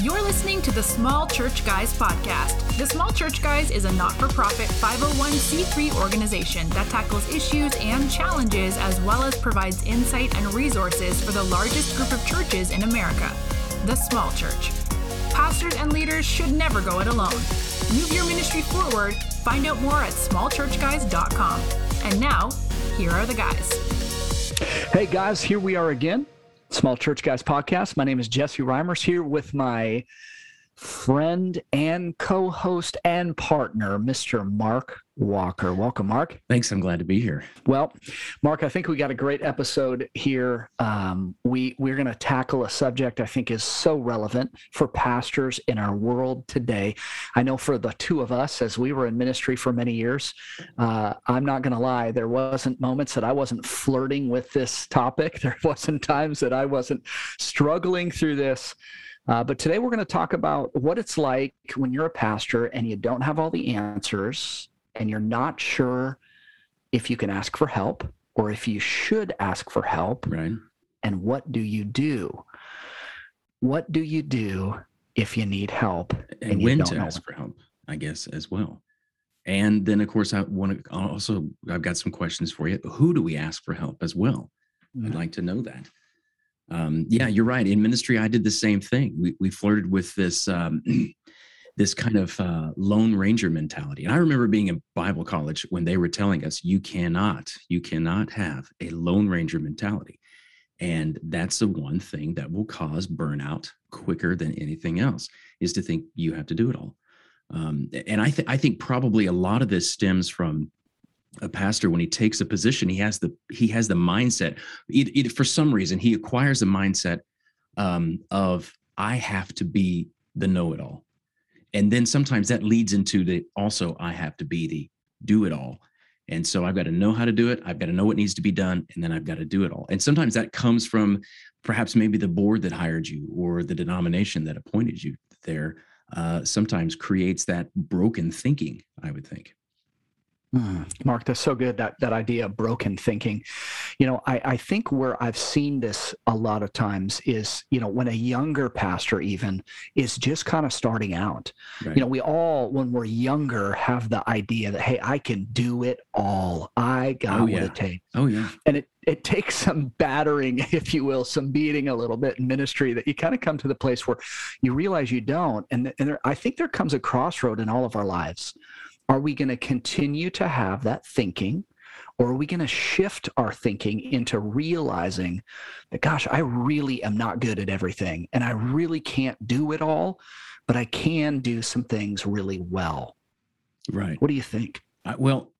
You're listening to the Small Church Guys podcast. The Small Church Guys is a not for profit 501c3 organization that tackles issues and challenges as well as provides insight and resources for the largest group of churches in America the small church. Pastors and leaders should never go it alone. Move your ministry forward. Find out more at smallchurchguys.com. And now, here are the guys. Hey guys, here we are again. Small Church Guys podcast. My name is Jesse Reimers here with my friend and co-host and partner, Mr. Mark Walker. Welcome, Mark. Thanks. I'm glad to be here. Well, Mark, I think we got a great episode here. Um, we we're going to tackle a subject I think is so relevant for pastors in our world today. I know for the two of us, as we were in ministry for many years, uh, I'm not going to lie. There wasn't moments that I wasn't flirting with this topic. There wasn't times that I wasn't struggling through this. Uh, but today we're going to talk about what it's like when you're a pastor and you don't have all the answers and you're not sure if you can ask for help or if you should ask for help. Right. And what do you do? What do you do if you need help and, and when to ask for help? I guess as well. And then, of course, I want to also. I've got some questions for you. Who do we ask for help as well? Mm-hmm. I'd like to know that um, yeah, you're right. In ministry, I did the same thing. We, we flirted with this um, this kind of uh, lone ranger mentality. And I remember being in Bible college when they were telling us, you cannot, you cannot have a lone ranger mentality. And that's the one thing that will cause burnout quicker than anything else is to think you have to do it all. Um, and I, th- I think probably a lot of this stems from a pastor when he takes a position he has the he has the mindset it, it, for some reason he acquires the mindset um, of i have to be the know-it-all and then sometimes that leads into the also i have to be the do-it-all. And so i've got to know how to do it i've got to know what needs to be done and then i've got to do it all. And sometimes that comes from perhaps maybe the board that hired you or the denomination that appointed you there uh, sometimes creates that broken thinking i would think Mm, Mark, that's so good. That that idea of broken thinking. You know, I, I think where I've seen this a lot of times is, you know, when a younger pastor even is just kind of starting out. Right. You know, we all when we're younger have the idea that hey, I can do it all. I got oh, what yeah. it takes. Oh yeah. And it it takes some battering, if you will, some beating a little bit in ministry that you kind of come to the place where you realize you don't. And, and there, I think there comes a crossroad in all of our lives are we going to continue to have that thinking? Or are we going to shift our thinking into realizing that, gosh, I really am not good at everything and I really can't do it all, but I can do some things really well? Right. What do you think? Uh, well,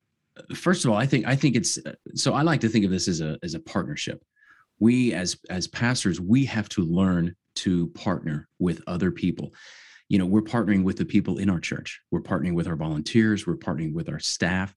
first of all, I think I think it's so. I like to think of this as a as a partnership. We as as pastors, we have to learn to partner with other people you know we're partnering with the people in our church. We're partnering with our volunteers. We're partnering with our staff.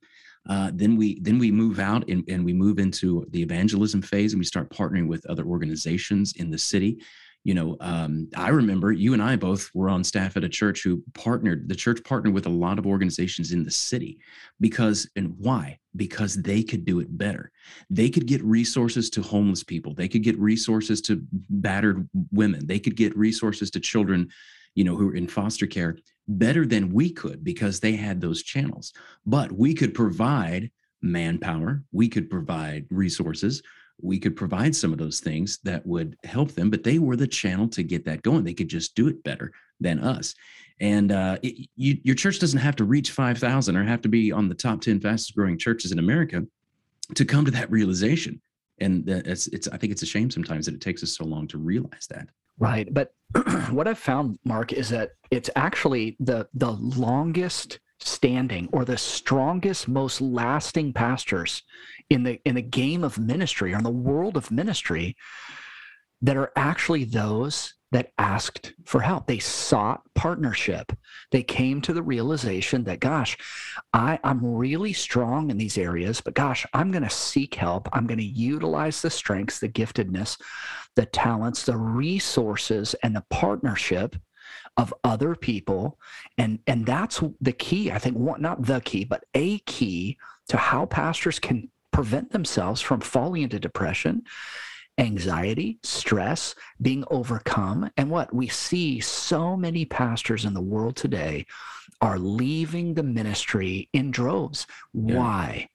Uh, then we then we move out and, and we move into the evangelism phase and we start partnering with other organizations in the city. You know um, i remember you and i both were on staff at a church who partnered the church partnered with a lot of organizations in the city. Because and why? Because they could do it better. They could get resources to homeless people. They could get resources to battered women. They could get resources to children you know, who were in foster care better than we could because they had those channels. But we could provide manpower, we could provide resources, we could provide some of those things that would help them, but they were the channel to get that going. They could just do it better than us. And uh, it, you, your church doesn't have to reach 5,000 or have to be on the top 10 fastest growing churches in America to come to that realization. And it's, it's, I think it's a shame sometimes that it takes us so long to realize that. Right. But what I've found, Mark, is that it's actually the the longest standing or the strongest, most lasting pastors in the in the game of ministry or in the world of ministry that are actually those that asked for help. They sought partnership. They came to the realization that, gosh, I, I'm really strong in these areas, but gosh, I'm going to seek help. I'm going to utilize the strengths, the giftedness, the talents, the resources, and the partnership of other people. And, and that's the key, I think, one, not the key, but a key to how pastors can prevent themselves from falling into depression anxiety, stress, being overcome. And what we see so many pastors in the world today are leaving the ministry in droves. Yeah. Why?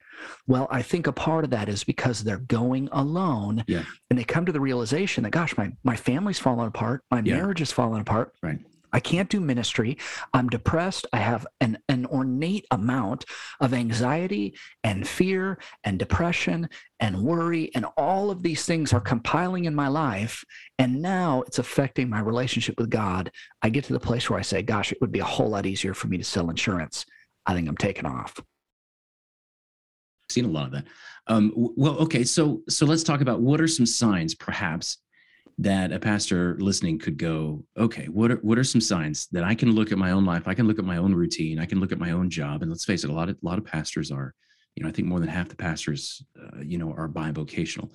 Well, I think a part of that is because they're going alone yeah. and they come to the realization that, gosh, my, my family's falling apart, my yeah. marriage is falling apart. Right. I can't do ministry. I'm depressed. I have an, an ornate amount of anxiety and fear and depression and worry. And all of these things are compiling in my life. And now it's affecting my relationship with God. I get to the place where I say, gosh, it would be a whole lot easier for me to sell insurance. I think I'm taking off. Seen a lot of that. Um, well, okay, so so let's talk about what are some signs, perhaps, that a pastor listening could go, okay, what are what are some signs that I can look at my own life? I can look at my own routine. I can look at my own job. And let's face it, a lot of a lot of pastors are, you know, I think more than half the pastors, uh, you know, are bivocational.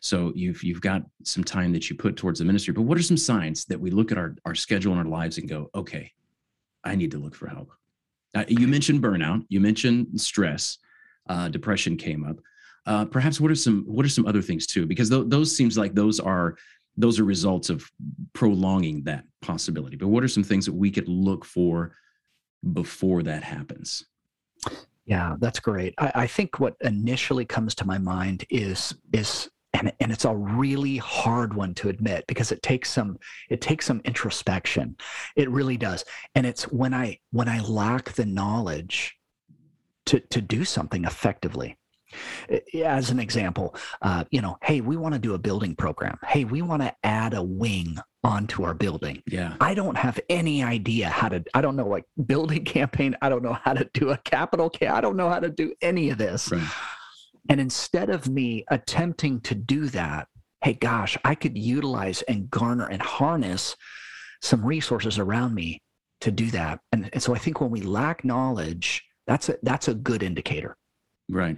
So you've you've got some time that you put towards the ministry. But what are some signs that we look at our our schedule and our lives and go, okay, I need to look for help. Uh, you mentioned burnout. You mentioned stress. Uh, depression came up. Uh, perhaps what are some what are some other things too? Because th- those seems like those are those are results of prolonging that possibility. But what are some things that we could look for before that happens? Yeah, that's great. I, I think what initially comes to my mind is is and, and it's a really hard one to admit because it takes some it takes some introspection it really does and it's when i when i lack the knowledge to to do something effectively as an example, uh, you know, hey, we want to do a building program. Hey, we want to add a wing onto our building. Yeah. I don't have any idea how to, I don't know like building campaign. I don't know how to do a capital. I don't know how to do any of this. Right. And instead of me attempting to do that, hey, gosh, I could utilize and garner and harness some resources around me to do that. And, and so I think when we lack knowledge, that's a, that's a good indicator. Right.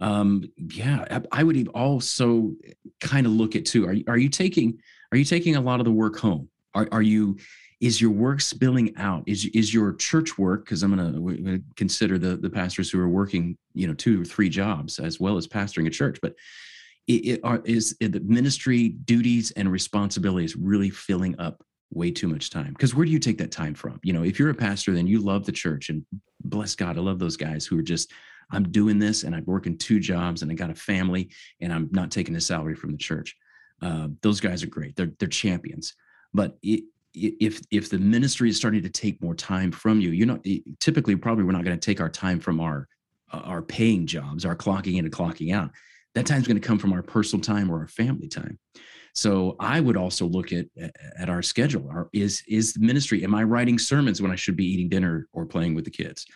Um, yeah, I would also kind of look at too. Are you, are you taking are you taking a lot of the work home? Are are you is your work spilling out? Is is your church work? Because I'm going to consider the the pastors who are working, you know, two or three jobs as well as pastoring a church. But it, it are, is the ministry duties and responsibilities really filling up way too much time? Because where do you take that time from? You know, if you're a pastor, then you love the church and bless God, I love those guys who are just I'm doing this and I'm working two jobs and I got a family and I'm not taking a salary from the church. Uh, those guys are great. They're they're champions. But it, if if the ministry is starting to take more time from you, you know, typically probably we're not going to take our time from our uh, our paying jobs, our clocking in and clocking out. That time's going to come from our personal time or our family time. So I would also look at at our schedule. Our, is is the ministry? Am I writing sermons when I should be eating dinner or playing with the kids?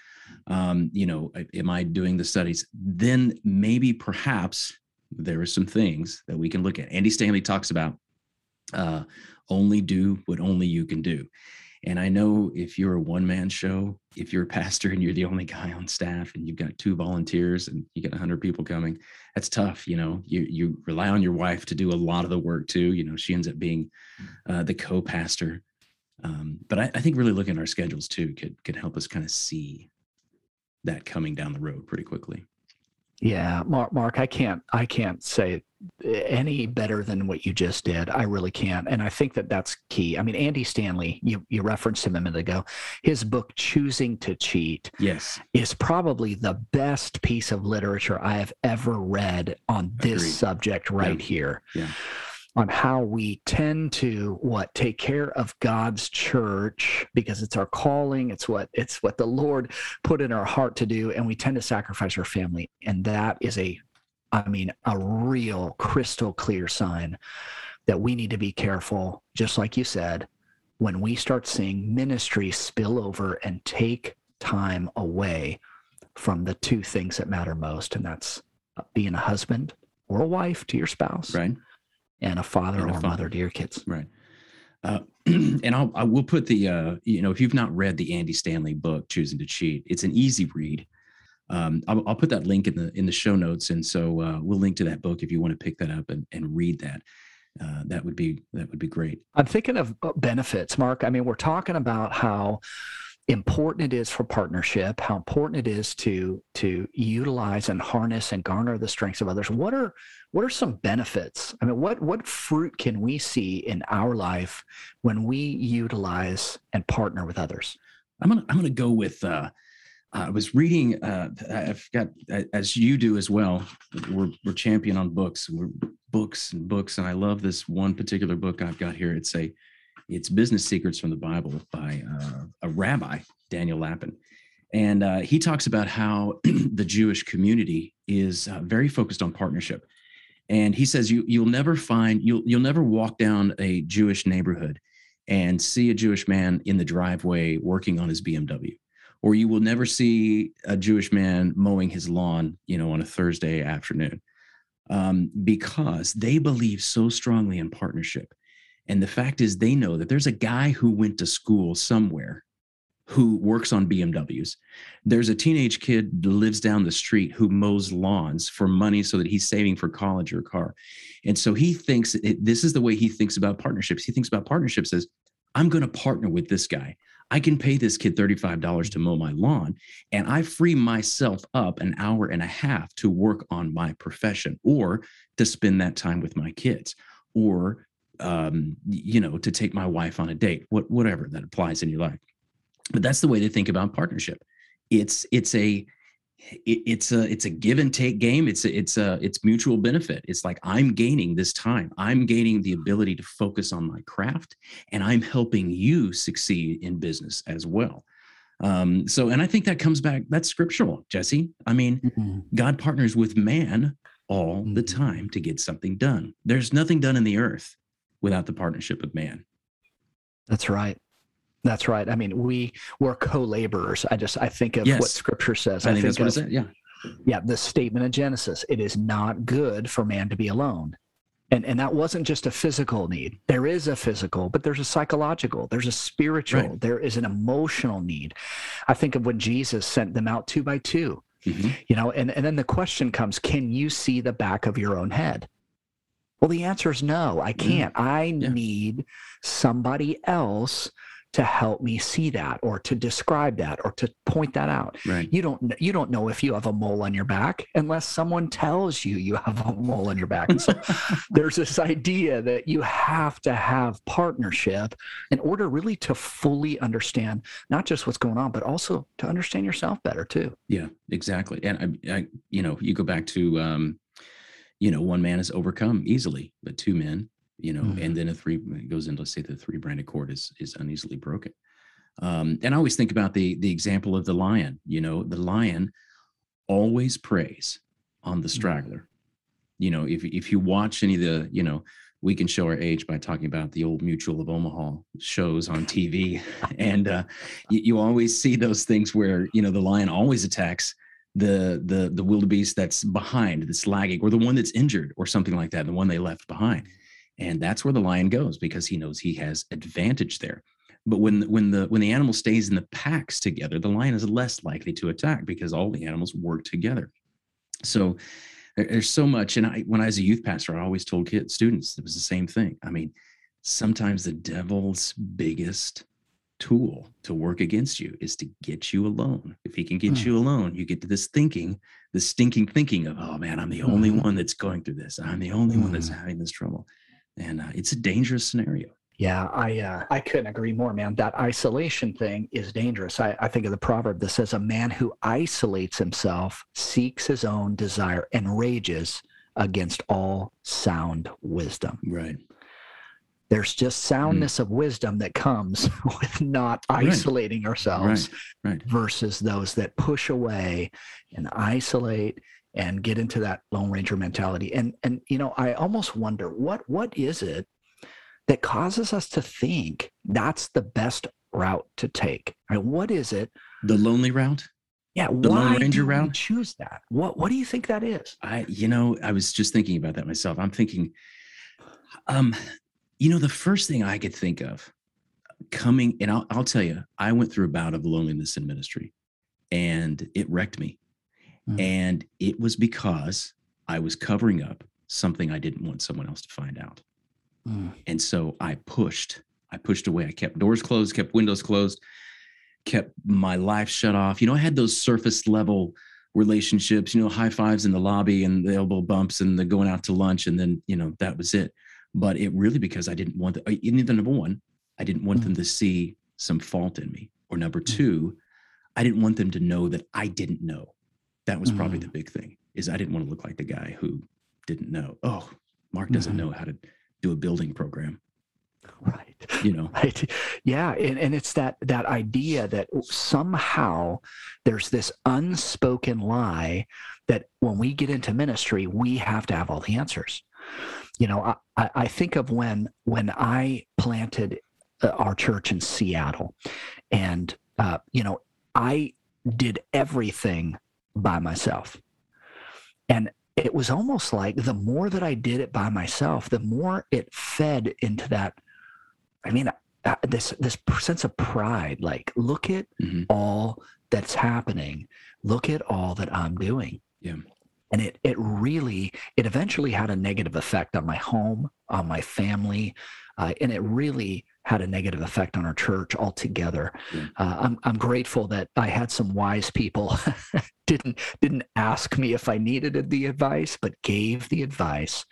Um, you know, am I doing the studies? Then maybe perhaps there are some things that we can look at. Andy Stanley talks about uh, only do what only you can do. And I know if you're a one man show, if you're a pastor and you're the only guy on staff and you've got two volunteers and you get 100 people coming, that's tough. You know, you, you rely on your wife to do a lot of the work too. You know, she ends up being uh, the co pastor. Um, but I, I, think really looking at our schedules too could, could help us kind of see that coming down the road pretty quickly. Yeah, Mark, Mark, I can't, I can't say any better than what you just did. I really can't, and I think that that's key. I mean, Andy Stanley, you you referenced him a minute ago. His book "Choosing to Cheat," yes, is probably the best piece of literature I have ever read on this Agreed. subject right yeah. here. Yeah on how we tend to what take care of God's church because it's our calling it's what it's what the Lord put in our heart to do and we tend to sacrifice our family. And that is a I mean a real crystal clear sign that we need to be careful. Just like you said when we start seeing ministry spill over and take time away from the two things that matter most and that's uh, being a husband or a wife to your spouse right and a father and or a father. mother to your kids. Right. Uh, and I'll, I will put the, uh, you know, if you've not read the Andy Stanley book, Choosing to Cheat, it's an easy read. Um, I'll, I'll, put that link in the in the show notes, and so uh, we'll link to that book if you want to pick that up and, and read that. Uh, that would be that would be great. I'm thinking of uh, benefits, Mark. I mean, we're talking about how important it is for partnership, how important it is to to utilize and harness and garner the strengths of others. What are what are some benefits? I mean, what what fruit can we see in our life when we utilize and partner with others? I'm gonna I'm gonna go with. Uh, I was reading. Uh, I've got as you do as well. We're we're champion on books. We're books and books, and I love this one particular book I've got here. It's a it's Business Secrets from the Bible by uh, a rabbi, Daniel Lapin. And uh, he talks about how the Jewish community is uh, very focused on partnership. And he says you you'll never find you'll you'll never walk down a Jewish neighborhood and see a Jewish man in the driveway working on his BMW, or you will never see a Jewish man mowing his lawn, you know, on a Thursday afternoon, um, because they believe so strongly in partnership and the fact is, they know that there's a guy who went to school somewhere who works on BMWs. There's a teenage kid lives down the street who mows lawns for money so that he's saving for college or car. And so he thinks it, this is the way he thinks about partnerships. He thinks about partnerships as I'm going to partner with this guy. I can pay this kid $35 to mow my lawn, and I free myself up an hour and a half to work on my profession or to spend that time with my kids or um, you know, to take my wife on a date, what, whatever that applies in your life. But that's the way they think about partnership. It's it's a it, it's a it's a give and take game. It's a, it's a it's mutual benefit. It's like I'm gaining this time. I'm gaining the ability to focus on my craft, and I'm helping you succeed in business as well. Um, so, and I think that comes back. That's scriptural, Jesse. I mean, mm-hmm. God partners with man all the mm-hmm. time to get something done. There's nothing done in the earth without the partnership of man. That's right. That's right. I mean, we we're co-laborers. I just I think of yes. what Scripture says. I, I think, think that's of, what it. Yeah. Yeah. The statement of Genesis: It is not good for man to be alone. And, and that wasn't just a physical need. There is a physical, but there's a psychological, there's a spiritual, right. there is an emotional need. I think of when Jesus sent them out two by 2 mm-hmm. you know, and, and then the question comes, can you see the back of your own head? Well, the answer is no, I mm-hmm. can't. Mm. I yeah. need somebody else to help me see that or to describe that or to point that out. Right. You don't you don't know if you have a mole on your back unless someone tells you you have a mole on your back. And so there's this idea that you have to have partnership in order really to fully understand not just what's going on but also to understand yourself better too. Yeah, exactly. And I, I you know, you go back to um you know, one man is overcome easily, but two men, you know, mm-hmm. and then a three goes into say the three branded cord is is uneasily broken. Um, and I always think about the the example of the lion. You know, the lion always preys on the mm-hmm. straggler. Mm-hmm. You know, if if you watch any of the, you know, we can show our age by talking about the old Mutual of Omaha shows on TV, and uh, you, you always see those things where you know the lion always attacks the the the wildebeest that's behind that's lagging or the one that's injured or something like that the one they left behind. And that's where the lion goes because he knows he has advantage there. But when when the when the animal stays in the packs together the lion is less likely to attack because all the animals work together. So there's so much and i when i was a youth pastor i always told kids students it was the same thing. I mean sometimes the devil's biggest tool to work against you is to get you alone. If he can get mm. you alone, you get to this thinking, this stinking thinking of, oh man, I'm the only mm. one that's going through this. I'm the only mm. one that's hmm. having this trouble. And uh, it's a dangerous scenario. Yeah, I uh, I couldn't agree more, man. That isolation thing is dangerous. I, I think of the proverb that says, "A man who isolates himself seeks his own desire and rages against all sound wisdom." Right. There's just soundness mm. of wisdom that comes with not isolating right. ourselves right. Right. versus those that push away and isolate and get into that lone ranger mentality. And and you know, I almost wonder what what is it that causes us to think that's the best route to take? I mean, what is it? The lonely route? Yeah, the why Lone Ranger route? choose that? What what do you think that is? I you know, I was just thinking about that myself. I'm thinking um you know, the first thing I could think of coming, and I'll, I'll tell you, I went through a bout of loneliness in ministry and it wrecked me. Mm. And it was because I was covering up something I didn't want someone else to find out. Mm. And so I pushed, I pushed away. I kept doors closed, kept windows closed. kept my life shut off. You know, I had those surface level relationships, you know, high fives in the lobby and the elbow bumps and the going out to lunch. And then, you know, that was it. But it really because I didn't want, the, either number one, I didn't want them mm. to see some fault in me. Or number mm. two, I didn't want them to know that I didn't know. That was probably mm. the big thing is I didn't want to look like the guy who didn't know. Oh, Mark doesn't mm-hmm. know how to do a building program. Right. You know. Right. Yeah, and, and it's that that idea that somehow there's this unspoken lie that when we get into ministry, we have to have all the answers. You know, I, I think of when when I planted uh, our church in Seattle, and uh, you know, I did everything by myself. And it was almost like the more that I did it by myself, the more it fed into that. I mean, uh, this this sense of pride. Like, look at mm-hmm. all that's happening. Look at all that I'm doing. Yeah. And it it really it eventually had a negative effect on my home, on my family, uh, and it really had a negative effect on our church altogether. Yeah. Uh, I'm I'm grateful that I had some wise people didn't didn't ask me if I needed the advice, but gave the advice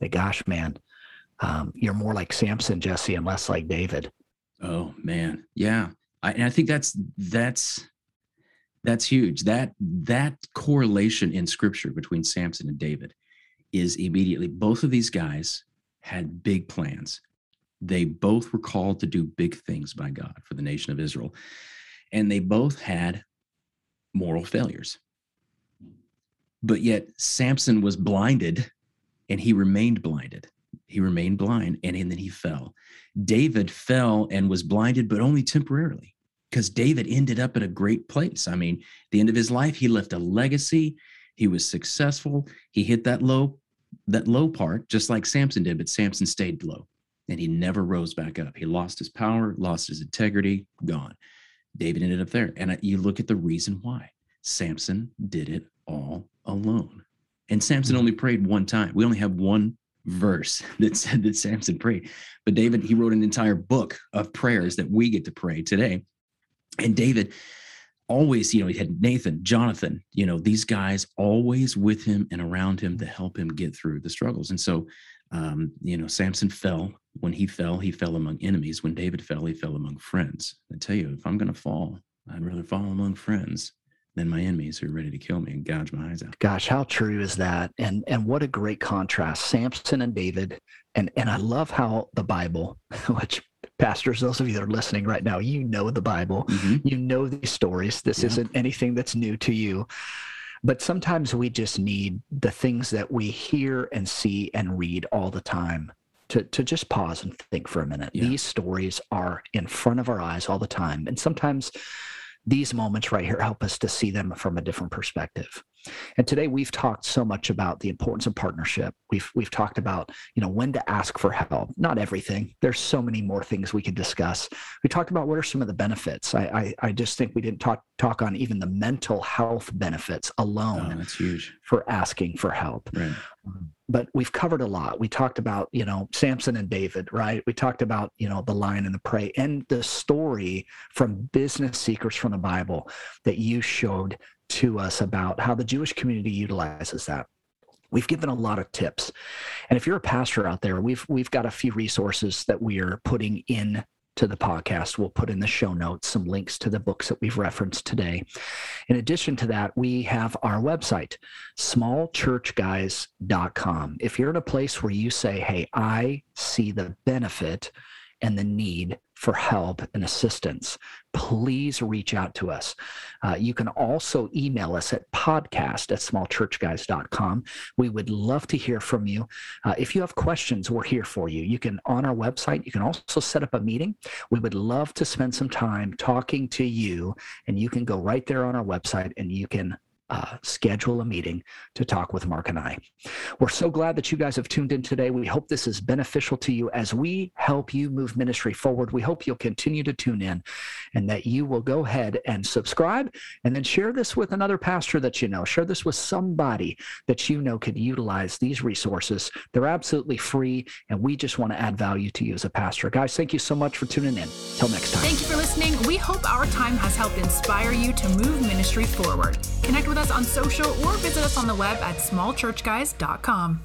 that, gosh, man, um, you're more like Samson, Jesse, and less like David. Oh man, yeah, I, and I think that's that's that's huge. That that correlation in Scripture between Samson and David is immediately both of these guys had big plans. They both were called to do big things by God for the nation of Israel, and they both had moral failures. But yet Samson was blinded and he remained blinded. He remained blind and, and then he fell. David fell and was blinded, but only temporarily because David ended up at a great place. I mean, the end of his life, he left a legacy. He was successful. He hit that low, that low part, just like Samson did, but Samson stayed low and he never rose back up. He lost his power, lost his integrity, gone. David ended up there. And you look at the reason why. Samson did it all alone. And Samson mm-hmm. only prayed one time. We only have one verse that said that Samson prayed. But David, he wrote an entire book of prayers that we get to pray today. And David always, you know, he had Nathan, Jonathan, you know, these guys always with him and around him to help him get through the struggles. And so, um, you know, Samson fell. When he fell, he fell among enemies. When David fell, he fell among friends. I tell you, if I'm going to fall, I'd rather fall among friends than my enemies who are ready to kill me and gouge my eyes out. Gosh, how true is that? And and what a great contrast. Samson and David. And and I love how the Bible, which pastors, those of you that are listening right now, you know the Bible. Mm-hmm. You know these stories. This yeah. isn't anything that's new to you. But sometimes we just need the things that we hear and see and read all the time to, to just pause and think for a minute. Yeah. These stories are in front of our eyes all the time. And sometimes these moments right here help us to see them from a different perspective. And today we've talked so much about the importance of partnership. We've we've talked about, you know, when to ask for help. Not everything. There's so many more things we could discuss. We talked about what are some of the benefits. I I, I just think we didn't talk talk on even the mental health benefits alone. Oh, that's huge. For asking for help. Right. But we've covered a lot. We talked about, you know, Samson and David, right? We talked about, you know, the lion and the prey and the story from business secrets from the Bible that you showed to us about how the Jewish community utilizes that. We've given a lot of tips. And if you're a pastor out there, we've we've got a few resources that we are putting in to the podcast. We'll put in the show notes some links to the books that we've referenced today. In addition to that, we have our website, smallchurchguys.com. If you're in a place where you say, hey, I see the benefit and the need for help and assistance, please reach out to us. Uh, you can also email us at podcast at smallchurchguys.com. We would love to hear from you. Uh, if you have questions, we're here for you. You can, on our website, you can also set up a meeting. We would love to spend some time talking to you, and you can go right there on our website and you can uh, schedule a meeting to talk with Mark and I. We're so glad that you guys have tuned in today. We hope this is beneficial to you as we help you move ministry forward. We hope you'll continue to tune in and that you will go ahead and subscribe and then share this with another pastor that you know. Share this with somebody that you know could utilize these resources. They're absolutely free, and we just want to add value to you as a pastor. Guys, thank you so much for tuning in. Till next time. Thank you for listening. We hope our time has helped inspire you to move ministry forward. Connect with us on social or visit us on the web at smallchurchguys.com.